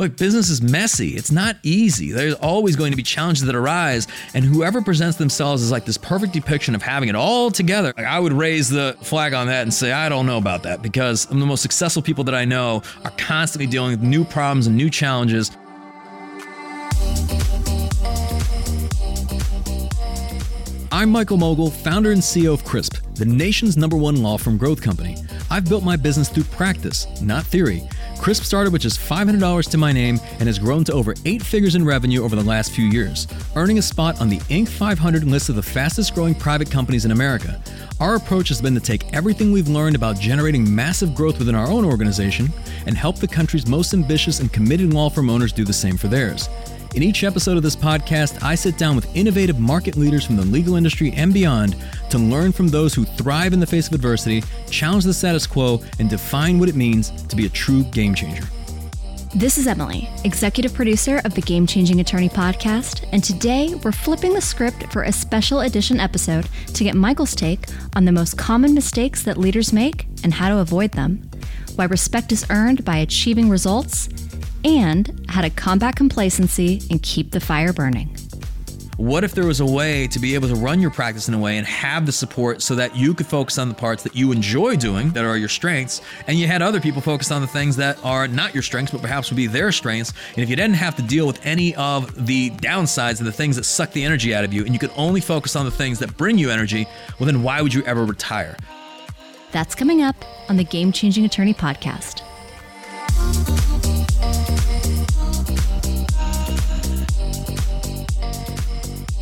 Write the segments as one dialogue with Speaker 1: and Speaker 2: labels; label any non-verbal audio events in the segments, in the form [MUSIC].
Speaker 1: Look, business is messy. It's not easy. There's always going to be challenges that arise, and whoever presents themselves as like this perfect depiction of having it all together, like I would raise the flag on that and say I don't know about that because the most successful people that I know are constantly dealing with new problems and new challenges. I'm Michael Mogill, founder and CEO of Crisp, the nation's number one law firm growth company. I've built my business through practice, not theory. Crisp started with just $500 to my name and has grown to over eight figures in revenue over the last few years, earning a spot on the Inc. 500 list of the fastest growing private companies in America. Our approach has been to take everything we've learned about generating massive growth within our own organization and help the country's most ambitious and committed law firm owners do the same for theirs. In each episode of this podcast, I sit down with innovative market leaders from the legal industry and beyond to learn from those who thrive in the face of adversity, challenge the status quo, and define what it means to be a true game changer.
Speaker 2: This is Emily, executive producer of the Game Changing Attorney podcast, and today we're flipping the script for a special edition episode to get Michael's take on the most common mistakes that leaders make and how to avoid them, why respect is earned by achieving results, and how to combat complacency and keep the fire burning.
Speaker 1: What if there was a way to be able to run your practice in a way and have the support so that you could focus on the parts that you enjoy doing that are your strengths, and you had other people focus on the things that are not your strengths but perhaps would be their strengths? And if you didn't have to deal with any of the downsides and the things that suck the energy out of you, and you could only focus on the things that bring you energy, well, then why would you ever retire?
Speaker 2: That's coming up on the Game Changing Attorney podcast.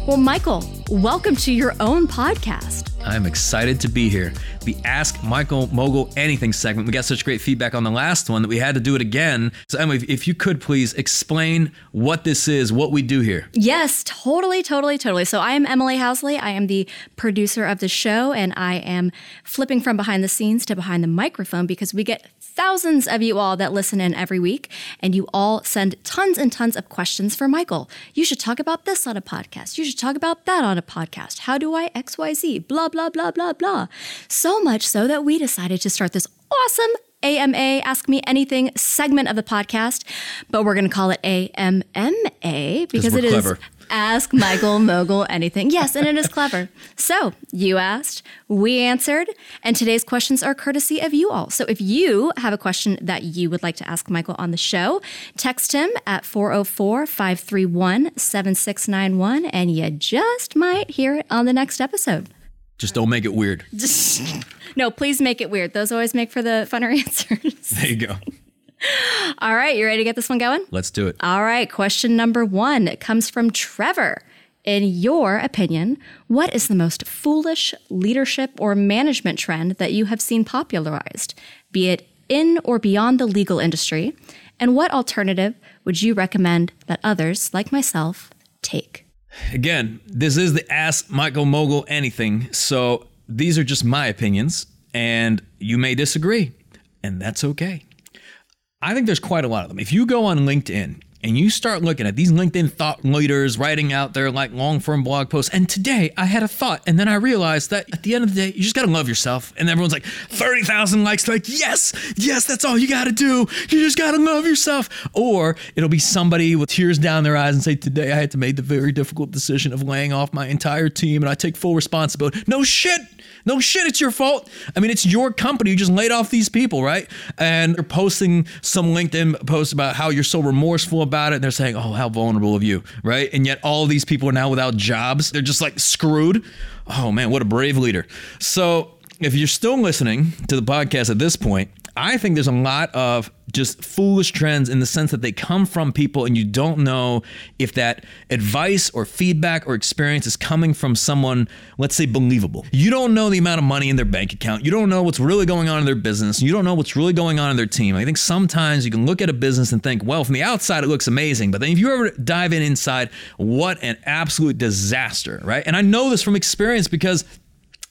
Speaker 2: Well, Michael, welcome to your own podcast.
Speaker 1: I'm excited to be here. The Ask Michael Mogill Anything segment. We got such great feedback on the last one that we had to do it again. So, Emily, if you could please explain what this is, what we do here.
Speaker 2: Yes, totally, totally, totally. So, I am Emily Housley. I am the producer of the show, and I am flipping from behind the scenes to behind the microphone because we get thousands of you all that listen in every week, and you all send tons and tons of questions for Michael. You should talk about this on a podcast. You should talk about that on a podcast. How do I XYZ? Blah, blah, blah, blah, blah. So much so that we decided to start this awesome AMA Ask Me Anything segment of the podcast, but we're going to call it AMMA because it
Speaker 1: clever.
Speaker 2: is Ask Michael [LAUGHS] Mogill anything. Yes, and it is clever. So you asked, we answered, and today's questions are courtesy of you all. So if you have a question that you would like to ask Michael on the show, text him at 404 531 7691, and you just might hear it on the next episode.
Speaker 1: Just don't make it weird. [LAUGHS]
Speaker 2: no, please make it weird. Those always make for the funner [LAUGHS] answers.
Speaker 1: There you go. [LAUGHS]
Speaker 2: All right, you ready to get this one going?
Speaker 1: Let's do it.
Speaker 2: All right, question number one it comes from Trevor. In your opinion, what is the most foolish leadership or management trend that you have seen popularized, be it in or beyond the legal industry? And what alternative would you recommend that others, like myself, take?
Speaker 1: Again, this is the Ask Michael Mogill Anything. So these are just my opinions, and you may disagree, and that's okay. I think there's quite a lot of them. If you go on LinkedIn and you start looking at these LinkedIn thought leaders writing out their like long form blog posts, and today I had a thought, and then I realized that at the end of the day, you just gotta love yourself. And everyone's like, 30,000 likes, They're like, yes, yes, that's all you gotta do. You just gotta love yourself. Or it'll be somebody with tears down their eyes and say, today I had to make the very difficult decision of laying off my entire team, and I take full responsibility. No shit. No shit, it's your fault. I mean, it's your company. You just laid off these people, right? And they're posting some LinkedIn post about how you're so remorseful about it. And they're saying, oh, how vulnerable of you, right? And yet all these people are now without jobs. They're just like screwed. Oh man, what a brave leader. So if you're still listening to the podcast at this point, I think there's a lot of just foolish trends in the sense that they come from people and you don't know if that advice or feedback or experience is coming from someone, let's say, believable. You don't know the amount of money in their bank account. You don't know what's really going on in their business. You don't know what's really going on in their team. I think sometimes you can look at a business and think, well, from the outside, it looks amazing. But then if you ever dive in inside, what an absolute disaster, right? And I know this from experience because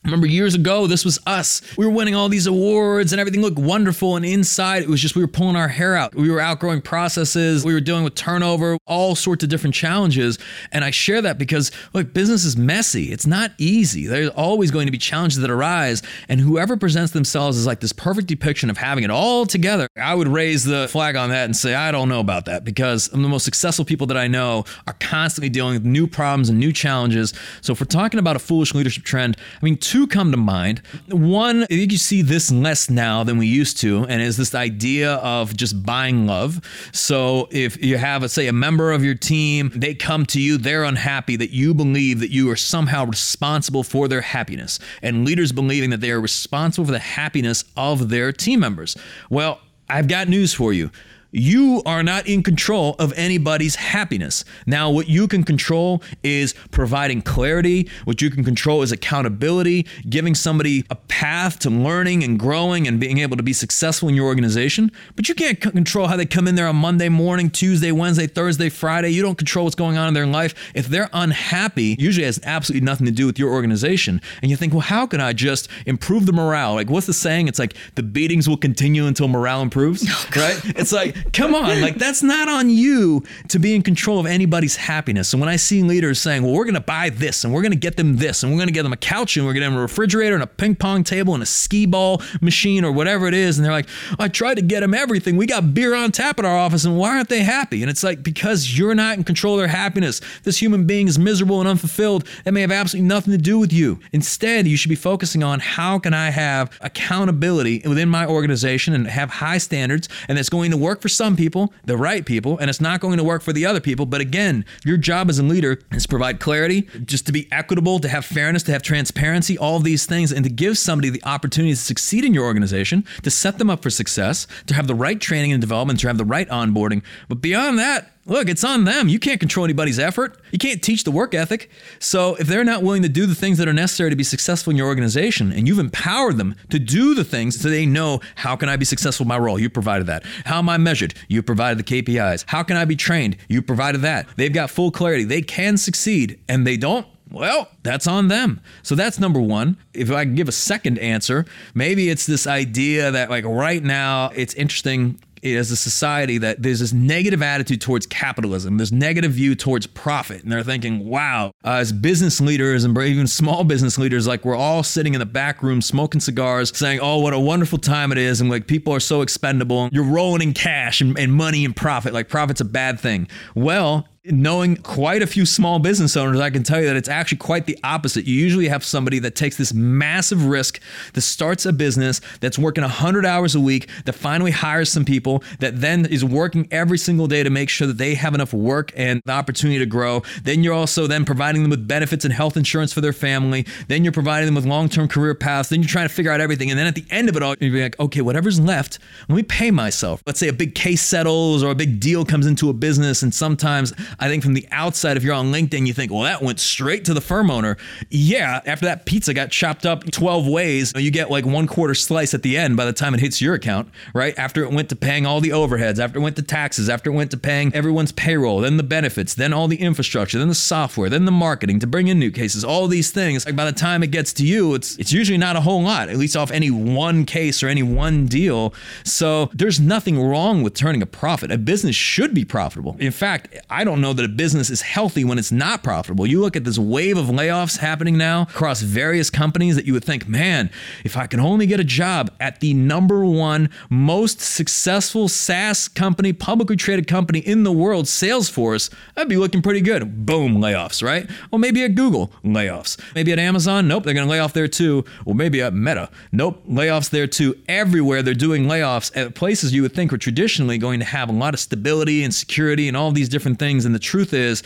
Speaker 1: Remember years ago, this was us. We were winning all these awards and everything looked wonderful. And inside, it was just we were pulling our hair out. We were outgrowing processes. We were dealing with turnover, all sorts of different challenges. And I share that because, look, business is messy. It's not easy. There's always going to be challenges that arise. And whoever presents themselves as like this perfect depiction of having it all together, I would raise the flag on that and say, I don't know about that because the most successful people that I know are constantly dealing with new problems and new challenges. So if we're talking about a foolish leadership trend, I mean, two come to mind. One, I think you see this less now than we used to, and is this idea of just buying love. So if you have, a, say, a member of your team, they come to you, they're unhappy that you believe that you are somehow responsible for their happiness, and leaders believing that they are responsible for the happiness of their team members. Well, I've got news for you you are not in control of anybody's happiness. Now, what you can control is providing clarity. What you can control is accountability, giving somebody a path to learning and growing and being able to be successful in your organization. But you can't control how they come in there on Monday morning, Tuesday, Wednesday, Thursday, Friday. You don't control what's going on in their life. If they're unhappy, usually has absolutely nothing to do with your organization. And you think, well, how can I just improve the morale? Like, what's the saying? It's like the beatings will continue until morale improves, [LAUGHS] oh, right? It's like, Come on, like that's not on you to be in control of anybody's happiness. And when I see leaders saying, "Well, we're going to buy this and we're going to get them this and we're going to get them a couch and we're going to get them a refrigerator and a ping pong table and a skee ball machine or whatever it is," and they're like, "I tried to get them everything. We got beer on tap at our office, and why aren't they happy?" And it's like because you're not in control of their happiness. This human being is miserable and unfulfilled. That may have absolutely nothing to do with you. Instead, you should be focusing on how can I have accountability within my organization and have high standards, and it's going to work for some people, the right people, and it's not going to work for the other people. But again, your job as a leader is to provide clarity, just to be equitable, to have fairness, to have transparency, all of these things, and to give somebody the opportunity to succeed in your organization, to set them up for success, to have the right training and development, to have the right onboarding. But beyond that, Look, it's on them. You can't control anybody's effort. You can't teach the work ethic. So if they're not willing to do the things that are necessary to be successful in your organization and you've empowered them to do the things so they know how can I be successful in my role? You provided that. How am I measured? You provided the KPIs. How can I be trained? You provided that. They've got full clarity. They can succeed and they don't. Well, that's on them. So that's number one. If I can give a second answer, maybe it's this idea that, like, right now, it's interesting as a society that there's this negative attitude towards capitalism, this negative view towards profit. And they're thinking, wow, uh, as business leaders and even small business leaders, like we're all sitting in the back room smoking cigars, saying, oh, what a wonderful time it is. And like people are so expendable. You're rolling in cash and, and money and profit. Like profit's a bad thing. Well, knowing quite a few small business owners, I can tell you that it's actually quite the opposite. You usually have somebody that takes this massive risk, that starts a business, that's working 100 hours a week, that finally hires some people, that then is working every single day to make sure that they have enough work and the opportunity to grow. Then you're also then providing them with benefits and health insurance for their family. Then you're providing them with long-term career paths. Then you're trying to figure out everything. And then at the end of it all, you're like, okay, whatever's left, let me pay myself. Let's say a big case settles or a big deal comes into a business and sometimes I think from the outside, if you're on LinkedIn, you think, well, that went straight to the firm owner. Yeah, after that pizza got chopped up 12 ways, you get like one quarter slice at the end by the time it hits your account, right? After it went to paying all the overheads, after it went to taxes, after it went to paying everyone's payroll, then the benefits, then all the infrastructure, then the software, then the marketing to bring in new cases, all these things. Like by the time it gets to you, it's it's usually not a whole lot, at least off any one case or any one deal. So there's nothing wrong with turning a profit. A business should be profitable. In fact, I don't know know that a business is healthy when it's not profitable. You look at this wave of layoffs happening now across various companies that you would think, man, if I can only get a job at the number one most successful SaaS company, publicly traded company in the world, Salesforce, I'd be looking pretty good. Boom, layoffs, right? Well, maybe at Google, layoffs. Maybe at Amazon, nope, they're going to lay off there too. Well, maybe at Meta, nope, layoffs there too. Everywhere they're doing layoffs at places you would think are traditionally going to have a lot of stability and security and all these different things in the truth is,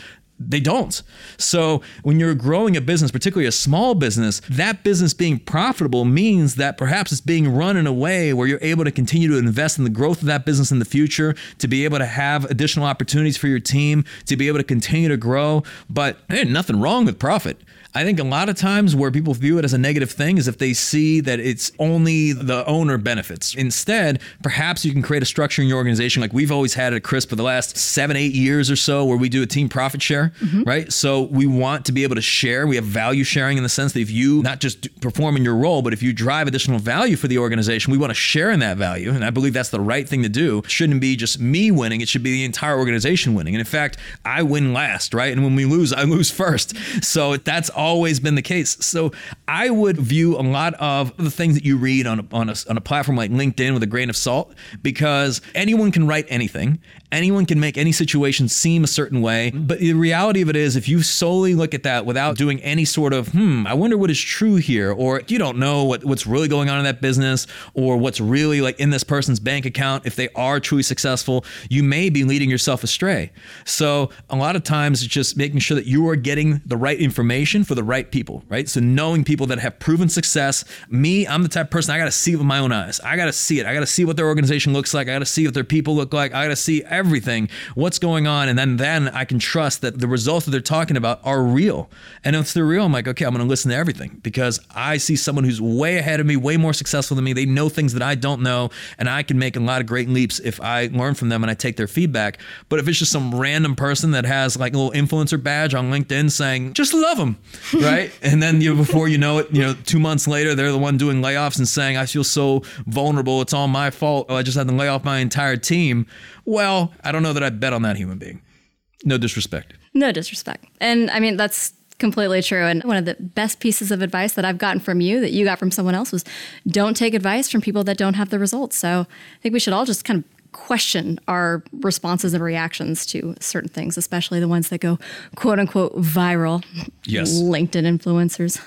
Speaker 1: they don't. So when you're growing a business, particularly a small business, that business being profitable means that perhaps it's being run in a way where you're able to continue to invest in the growth of that business in the future, to be able to have additional opportunities for your team, to be able to continue to grow. But there's nothing wrong with profit. I think a lot of times where people view it as a negative thing is if they see that it's only the owner benefits. Instead, perhaps you can create a structure in your organization like we've always had at CRISP for the last seven, eight years or so, where we do a team profit share, mm-hmm. right? So we want to be able to share. We have value sharing in the sense that if you not just perform in your role, but if you drive additional value for the organization, we want to share in that value. And I believe that's the right thing to do. It shouldn't be just me winning, it should be the entire organization winning. And in fact, I win last, right? And when we lose, I lose first. So that's always been the case. So I would view a lot of the things that you read on a, on a, on a platform like LinkedIn with a grain of salt because anyone can write anything. Anyone can make any situation seem a certain way. But the reality of it is, if you solely look at that without doing any sort of, hmm, I wonder what is true here, or you don't know what, what's really going on in that business, or what's really like in this person's bank account, if they are truly successful, you may be leading yourself astray. So a lot of times it's just making sure that you are getting the right information for the right people, right? So knowing people that have proven success. Me, I'm the type of person I got to see it with my own eyes. I got to see it. I got to see what their organization looks like. I got to see what their people look like. I got to see everything, what's going on, and then then I can trust that the results that they're talking about are real. And if they're real, I'm like, okay, I'm going to listen to everything because I see someone who's way ahead of me, way more successful than me. They know things that I don't know, and I can make a lot of great leaps if I learn from them and I take their feedback. But if it's just some random person that has like a little influencer badge on LinkedIn saying, just love them, [LAUGHS] right? and then you before you know it, you know, two months later, they're the one doing layoffs and saying, I feel so vulnerable. It's all my fault. Oh, I just had to lay off my entire team. Well, I don't know that I'd bet on that human being. No disrespect.
Speaker 2: No disrespect. And I mean, that's completely true. And one of the best pieces of advice that I've gotten from you that you got from someone else was don't take advice from people that don't have the results. So I think we should all just kind of question our responses and reactions to certain things, especially the ones that go quote unquote viral.
Speaker 1: Yes.
Speaker 2: LinkedIn influencers.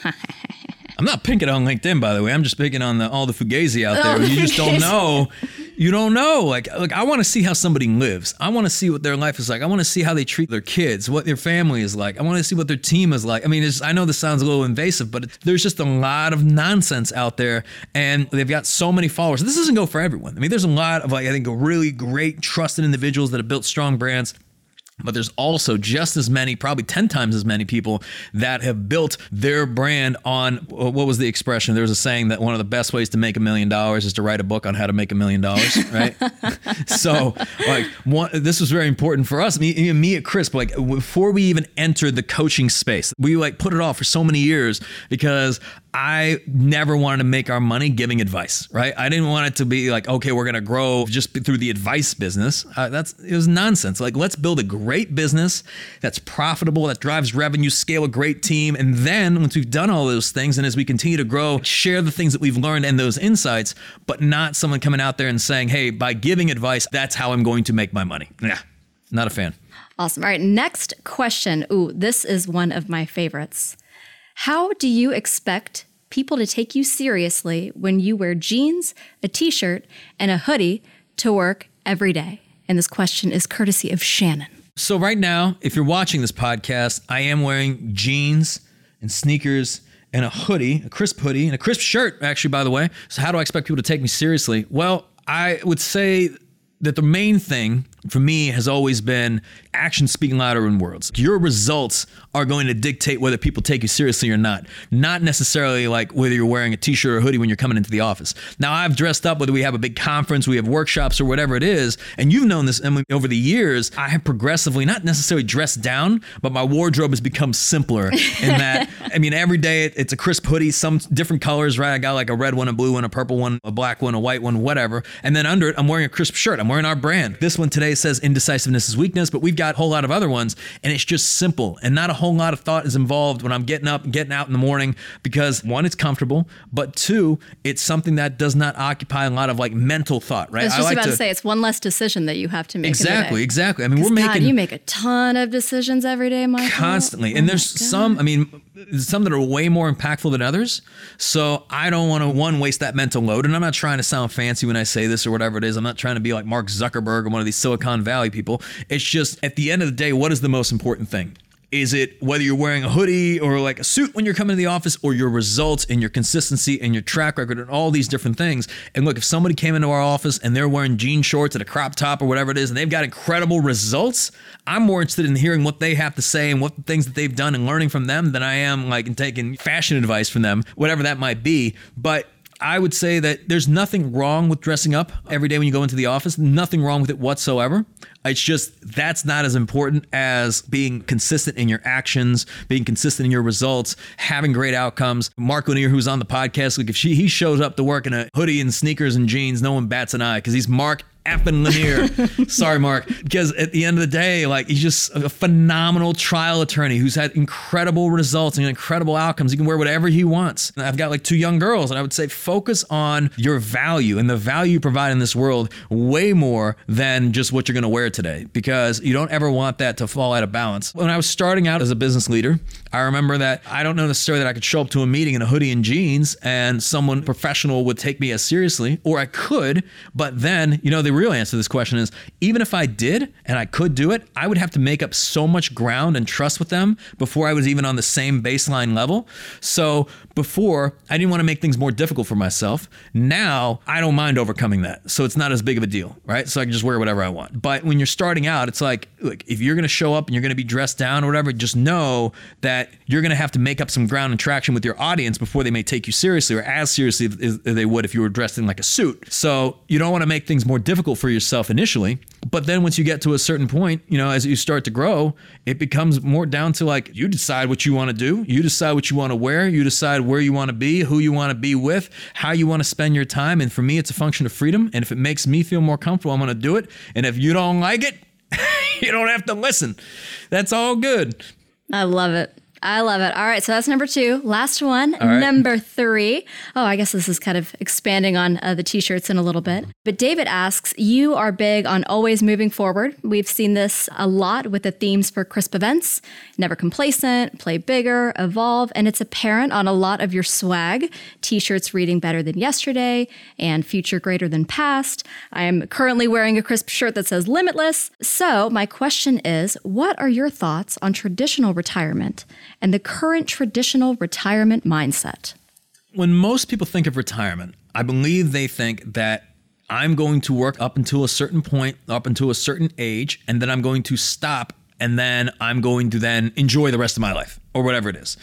Speaker 1: I'm not picking on LinkedIn, by the way. I'm just picking on the, all the fugazi out there.
Speaker 2: Oh,
Speaker 1: you just don't know. You don't know. Like, like I want to see how somebody lives. I want to see what their life is like. I want to see how they treat their kids, what their family is like. I want to see what their team is like. I mean, I know this sounds a little invasive, but there's just a lot of nonsense out there, and they've got so many followers. This doesn't go for everyone. I mean, there's a lot of like I think really great, trusted individuals that have built strong brands. But there's also just as many, probably 10 times as many people that have built their brand on uh, what was the expression? There was a saying that one of the best ways to make a million dollars is to write a book on how to make a million dollars, [LAUGHS] right? so, like, one, this was very important for us. Me, me at Crisp, like, before we even entered the coaching space, we like put it off for so many years because I never wanted to make our money giving advice, right? I didn't want it to be like, okay, we're gonna grow just through the advice business. Uh, that's it was nonsense. Like, let's build a great business that's profitable, that drives revenue, scale a great team, and then once we've done all those things, and as we continue to grow, share the things that we've learned and those insights, but not someone coming out there and saying, hey, by giving advice, that's how I'm going to make my money. Yeah, not a fan.
Speaker 2: Awesome. All right, next question. Ooh, this is one of my favorites. How do you expect people to take you seriously when you wear jeans, a t shirt, and a hoodie to work every day? And this question is courtesy of Shannon.
Speaker 1: So, right now, if you're watching this podcast, I am wearing jeans and sneakers and a hoodie, a crisp hoodie, and a crisp shirt, actually, by the way. So, how do I expect people to take me seriously? Well, I would say that the main thing for me has always been action speaking louder than words. Your results are going to dictate whether people take you seriously or not, not necessarily like whether you're wearing a t shirt or hoodie when you're coming into the office. Now, I've dressed up, whether we have a big conference, we have workshops, or whatever it is, and you've known this Emily, over the years, I have progressively not necessarily dressed down, but my wardrobe has become simpler in [LAUGHS] that, I mean, every day it- it's a crisp hoodie, some different colors, right? I got like a red one, a blue one, a purple one, a black one, a white one, whatever. And then under it, I'm wearing a crisp shirt. I'm wearing our brand. This one today says indecisiveness is weakness, but we've got a whole lot of other ones, and it's just simple and not a whole lot of thought is involved when I'm getting up and getting out in the morning because one, it's comfortable, but two, it's something that does not occupy a lot of like mental thought, right?
Speaker 2: I was just about to, say it's one less decision that you have to make.
Speaker 1: exactly, exactly. I mean, we're
Speaker 2: 'Cause God,
Speaker 1: making
Speaker 2: you make a ton of decisions every day, Michael.
Speaker 1: constantly
Speaker 2: Oh
Speaker 1: and there's some i mean some that are way more impactful than others so i don't want to one waste that mental load and i'm not trying to sound fancy when i say this or whatever it is i'm not trying to be like mark zuckerberg or one of these silicon valley people it's just at the end of the day what is the most important thing Is it whether you're wearing a hoodie or like a suit when you're coming to the office or your results and your consistency and your track record and all these different things? And look, if somebody came into our office and they're wearing jean shorts and a crop top or whatever it is and they've got incredible results, I'm more interested in hearing what they have to say and what the things that they've done and learning from them than I am like in taking fashion advice from them, whatever that might be. But I would say that there's nothing wrong with dressing up every day when you go into the office. Nothing wrong with it whatsoever. It's just that's not as important as being consistent in your actions, being consistent in your results, having great outcomes. Mark Lanier, who's on the podcast, like if she, he shows up to work in a hoodie and sneakers and jeans, no one bats an eye because he's Mark effing Lanier. [LAUGHS] Sorry, Mark. Because at the end of the day, like he's just a phenomenal trial attorney who's had incredible results and incredible outcomes. He can wear whatever he wants. And I've got like two young girls, and I would say focus on your value and the value you provide in this world way more than just what you're going to wear today, because you don't ever want that to fall out of balance. When I was starting out as a business leader, I remember that I don't know necessarily that I could show up to a meeting in a hoodie and jeans and someone professional would take me as seriously, or I could, but then, you know, the real answer to this question is even if I did and I could do it, I would have to make up so much ground and trust with them before I was even on the same baseline level. So before, I didn't want to make things more difficult for myself. Now, I don't mind overcoming that. So it's not as big of a deal, right? So I can just wear whatever I want. But when you're starting out, it's like, look, if you're going to show up and you're going to be dressed down or whatever, just know that you're going to have to make up some ground and traction with your audience before they may take you seriously or as seriously as they would if you were dressed in like a suit. So you don't want to make things more difficult for yourself initially. But then once you get to a certain point, you know, as you start to grow, it becomes more down to like you decide what you want to do, you decide what you want to wear, you decide where you want to be, who you want to be with, how you want to spend your time. And for me, it's a function of freedom. And if it makes me feel more comfortable, I'm going to do it. And if you don't like it, [LAUGHS] you don't have to listen. That's all good.
Speaker 2: I love it. I love it. All right, so that's number two. Last one, right. number three. Oh, I guess this is kind of expanding on uh, the t shirts in a little bit. But David asks, You are big on always moving forward. We've seen this a lot with the themes for crisp events never complacent, play bigger, evolve, and it's apparent on a lot of your swag. T shirts reading better than yesterday and future greater than past. I am currently wearing a crisp shirt that says limitless. So, my question is, what are your thoughts on traditional retirement? And the current traditional retirement mindset?
Speaker 1: When most people think of retirement, I believe they think that I'm going to work up until a certain point, up until a certain age, and then I'm going to stop and then I'm going to then enjoy the rest of my life or whatever it is.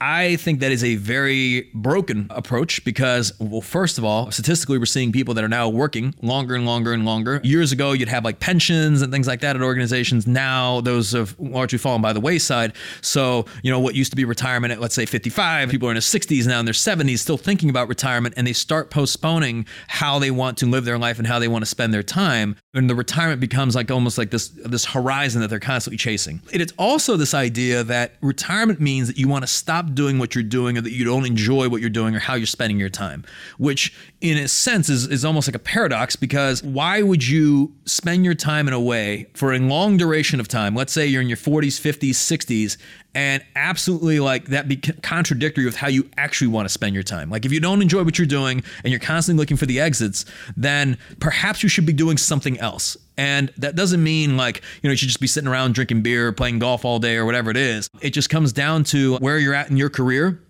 Speaker 1: I think that is a very broken approach because, well, first of all, statistically, we're seeing people that are now working longer and longer and longer. Years ago, you'd have like pensions and things like that at organizations. Now, those have largely fallen by the wayside. So, you know, what used to be retirement at, let's say, 55, people are in their 60s now in their 70s still thinking about retirement and they start postponing how they want to live their life and how they want to spend their time. And the retirement becomes like almost like this, this horizon that they're constantly chasing. It is also this idea that retirement means that you want to stop doing what you're doing or that you don't enjoy what you're doing or how you're spending your time, which in a sense is, is almost like a paradox because why would you spend your time in a way for a long duration of time? Let's say you're in your 40s, 50s, 60s, and absolutely like that be contradictory with how you actually want to spend your time. Like if you don't enjoy what you're doing and you're constantly looking for the exits, then perhaps you should be doing something else. And that doesn't mean like, you know, you should just be sitting around drinking beer, playing golf all day or whatever it is. It just comes down to where you're at in your career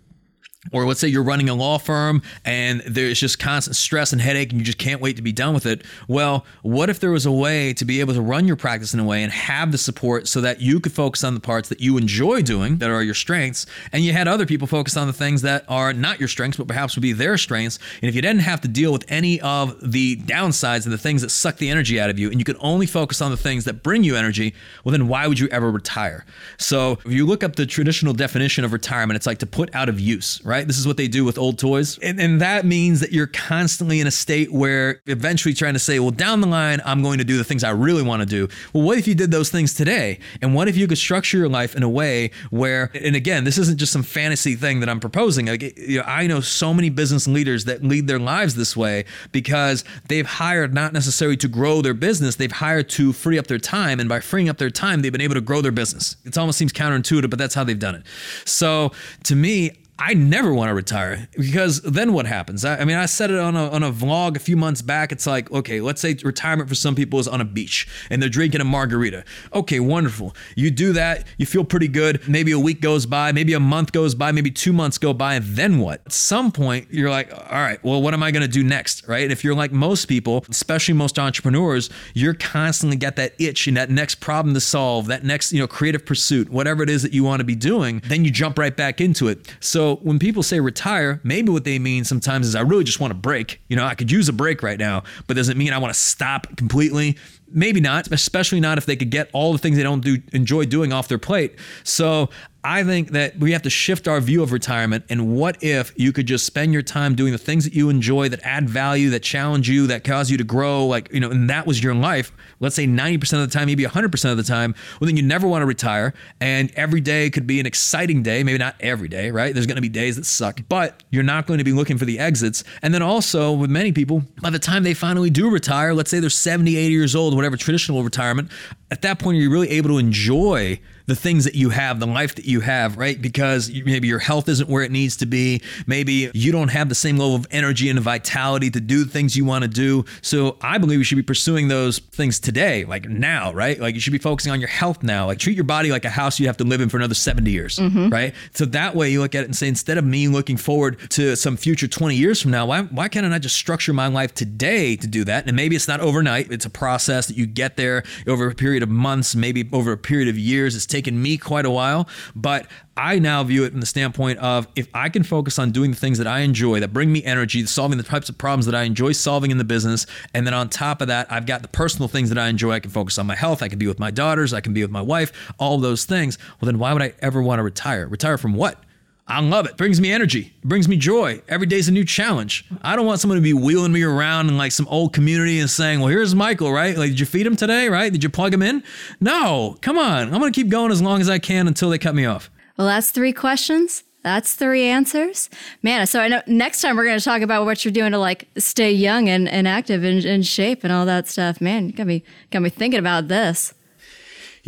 Speaker 1: or let's say you're running a law firm and there's just constant stress and headache and you just can't wait to be done with it. Well, what if there was a way to be able to run your practice in a way and have the support so that you could focus on the parts that you enjoy doing that are your strengths and you had other people focus on the things that are not your strengths but perhaps would be their strengths. And if you didn't have to deal with any of the downsides and the things that suck the energy out of you and you could only focus on the things that bring you energy, well then why would you ever retire? So, if you look up the traditional definition of retirement, it's like to put out of use, right? Right? This is what they do with old toys. And, and that means that you're constantly in a state where eventually trying to say, well, down the line, I'm going to do the things I really want to do. Well, what if you did those things today? And what if you could structure your life in a way where, and again, this isn't just some fantasy thing that I'm proposing. Like, you know, I know so many business leaders that lead their lives this way because they've hired not necessarily to grow their business, they've hired to free up their time. And by freeing up their time, they've been able to grow their business. It almost seems counterintuitive, but that's how they've done it. So to me, I never want to retire because then what happens? I, I, mean, I said it on a, on a vlog a few months back. It's like, okay, let's say retirement for some people is on a beach and they're drinking a margarita. Okay, wonderful. You do that, you feel pretty good. Maybe a week goes by, maybe a month goes by, maybe two months go by, and then what? At some point, you're like, all right, well, what am I going to do next? Right? If you're like most people, especially most entrepreneurs, you're constantly got that itch and that next problem to solve, that next, you know, creative pursuit, whatever it is that you want to be doing, then you jump right back into it. So so when people say retire, maybe what they mean sometimes is I really just want a break. You know, I could use a break right now, but does it mean I want to stop completely? Maybe not, especially not if they could get all the things they don't do enjoy doing off their plate. So I think that we have to shift our view of retirement. And what if you could just spend your time doing the things that you enjoy, that add value, that challenge you, that cause you to grow, like, you know, and that was your life, let's say 90% of the time, maybe 100% of the time, well, then you never want to retire. And every day could be an exciting day. Maybe not every day, right? There's going to be days that suck, but you're not going to be looking for the exits. And then also with many people, by the time they finally do retire, let's say they're 70, 80 years old, whatever traditional retirement, at that point, you're really able to enjoy the things that you have, the life that you have, right? Because maybe your health isn't where it needs to be. Maybe you don't have the same level of energy and vitality to do things you want to do. So I believe you should be pursuing those things today, like now, right? Like you should be focusing on your health now. Like treat your body like a house you have to live in for another 70 years, mm-hmm. right? So that way you look at it and say, instead of me looking forward to some future 20 years from now, why, why can't I just structure my life today to do that? And maybe it's not overnight, it's a process that you get there over a period of months, maybe over a period of years. It's taken me quite a while, but I now view it from the standpoint of if I can focus on doing the things that I enjoy, that bring me energy, solving the types of problems that I enjoy solving in the business, and then on top of that, I've got the personal things that I enjoy. I can focus on my health, I can be with my daughters, I can be with my wife, all those things. Well, then why would I ever want to retire? Retire from what? I love it. it. Brings me energy. It brings me joy. Every day's a new challenge. I don't want someone to be wheeling me around in like some old community and saying, "Well, here's Michael, right? Like, did you feed him today? Right? Did you plug him in? No. Come on. I'm gonna keep going as long as I can until they cut me off."
Speaker 2: Well, that's three questions. That's three answers. Man, so I know next time we're to talk about what you're doing to like stay young and, and active and in shape and all that stuff. Man, you got me got me thinking about this.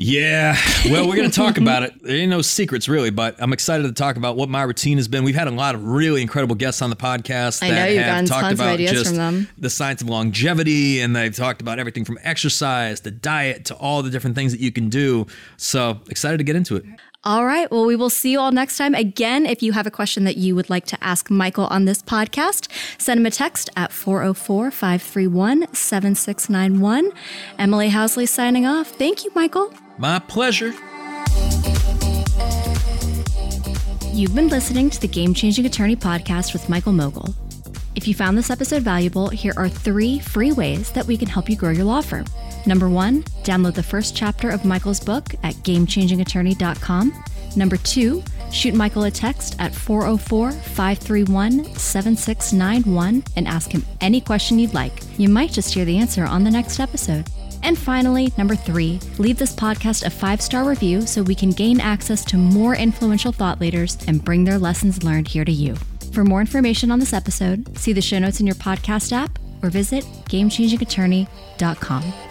Speaker 1: Yeah. Well, we're going to talk [LAUGHS] about it. There ain't no secrets really, but I'm excited to talk about what my routine has been. We've had a lot of really incredible guests on the podcast
Speaker 2: I that have talked about just
Speaker 1: the science of longevity and they've talked about everything from exercise to diet to all the different things that you can do. So, excited to get into it.
Speaker 2: All right. Well, we will see you all next time. Again, if you have a question that you would like to ask Michael on this podcast, send him a text at 404 531 7691. Emily Housley signing off. Thank you, Michael.
Speaker 1: My pleasure.
Speaker 2: You've been listening to the Game Changing Attorney podcast with Michael Mogill. If you found this episode valuable, here are three free ways that we can help you grow your law firm. Number one, download the first chapter of Michael's book at gamechangingattorney.com. Number two, shoot Michael a text at 404 531 7691 and ask him any question you'd like. You might just hear the answer on the next episode. And finally, number three, leave this podcast a five star review so we can gain access to more influential thought leaders and bring their lessons learned here to you. For more information on this episode, see the show notes in your podcast app or visit gamechangingattorney.com.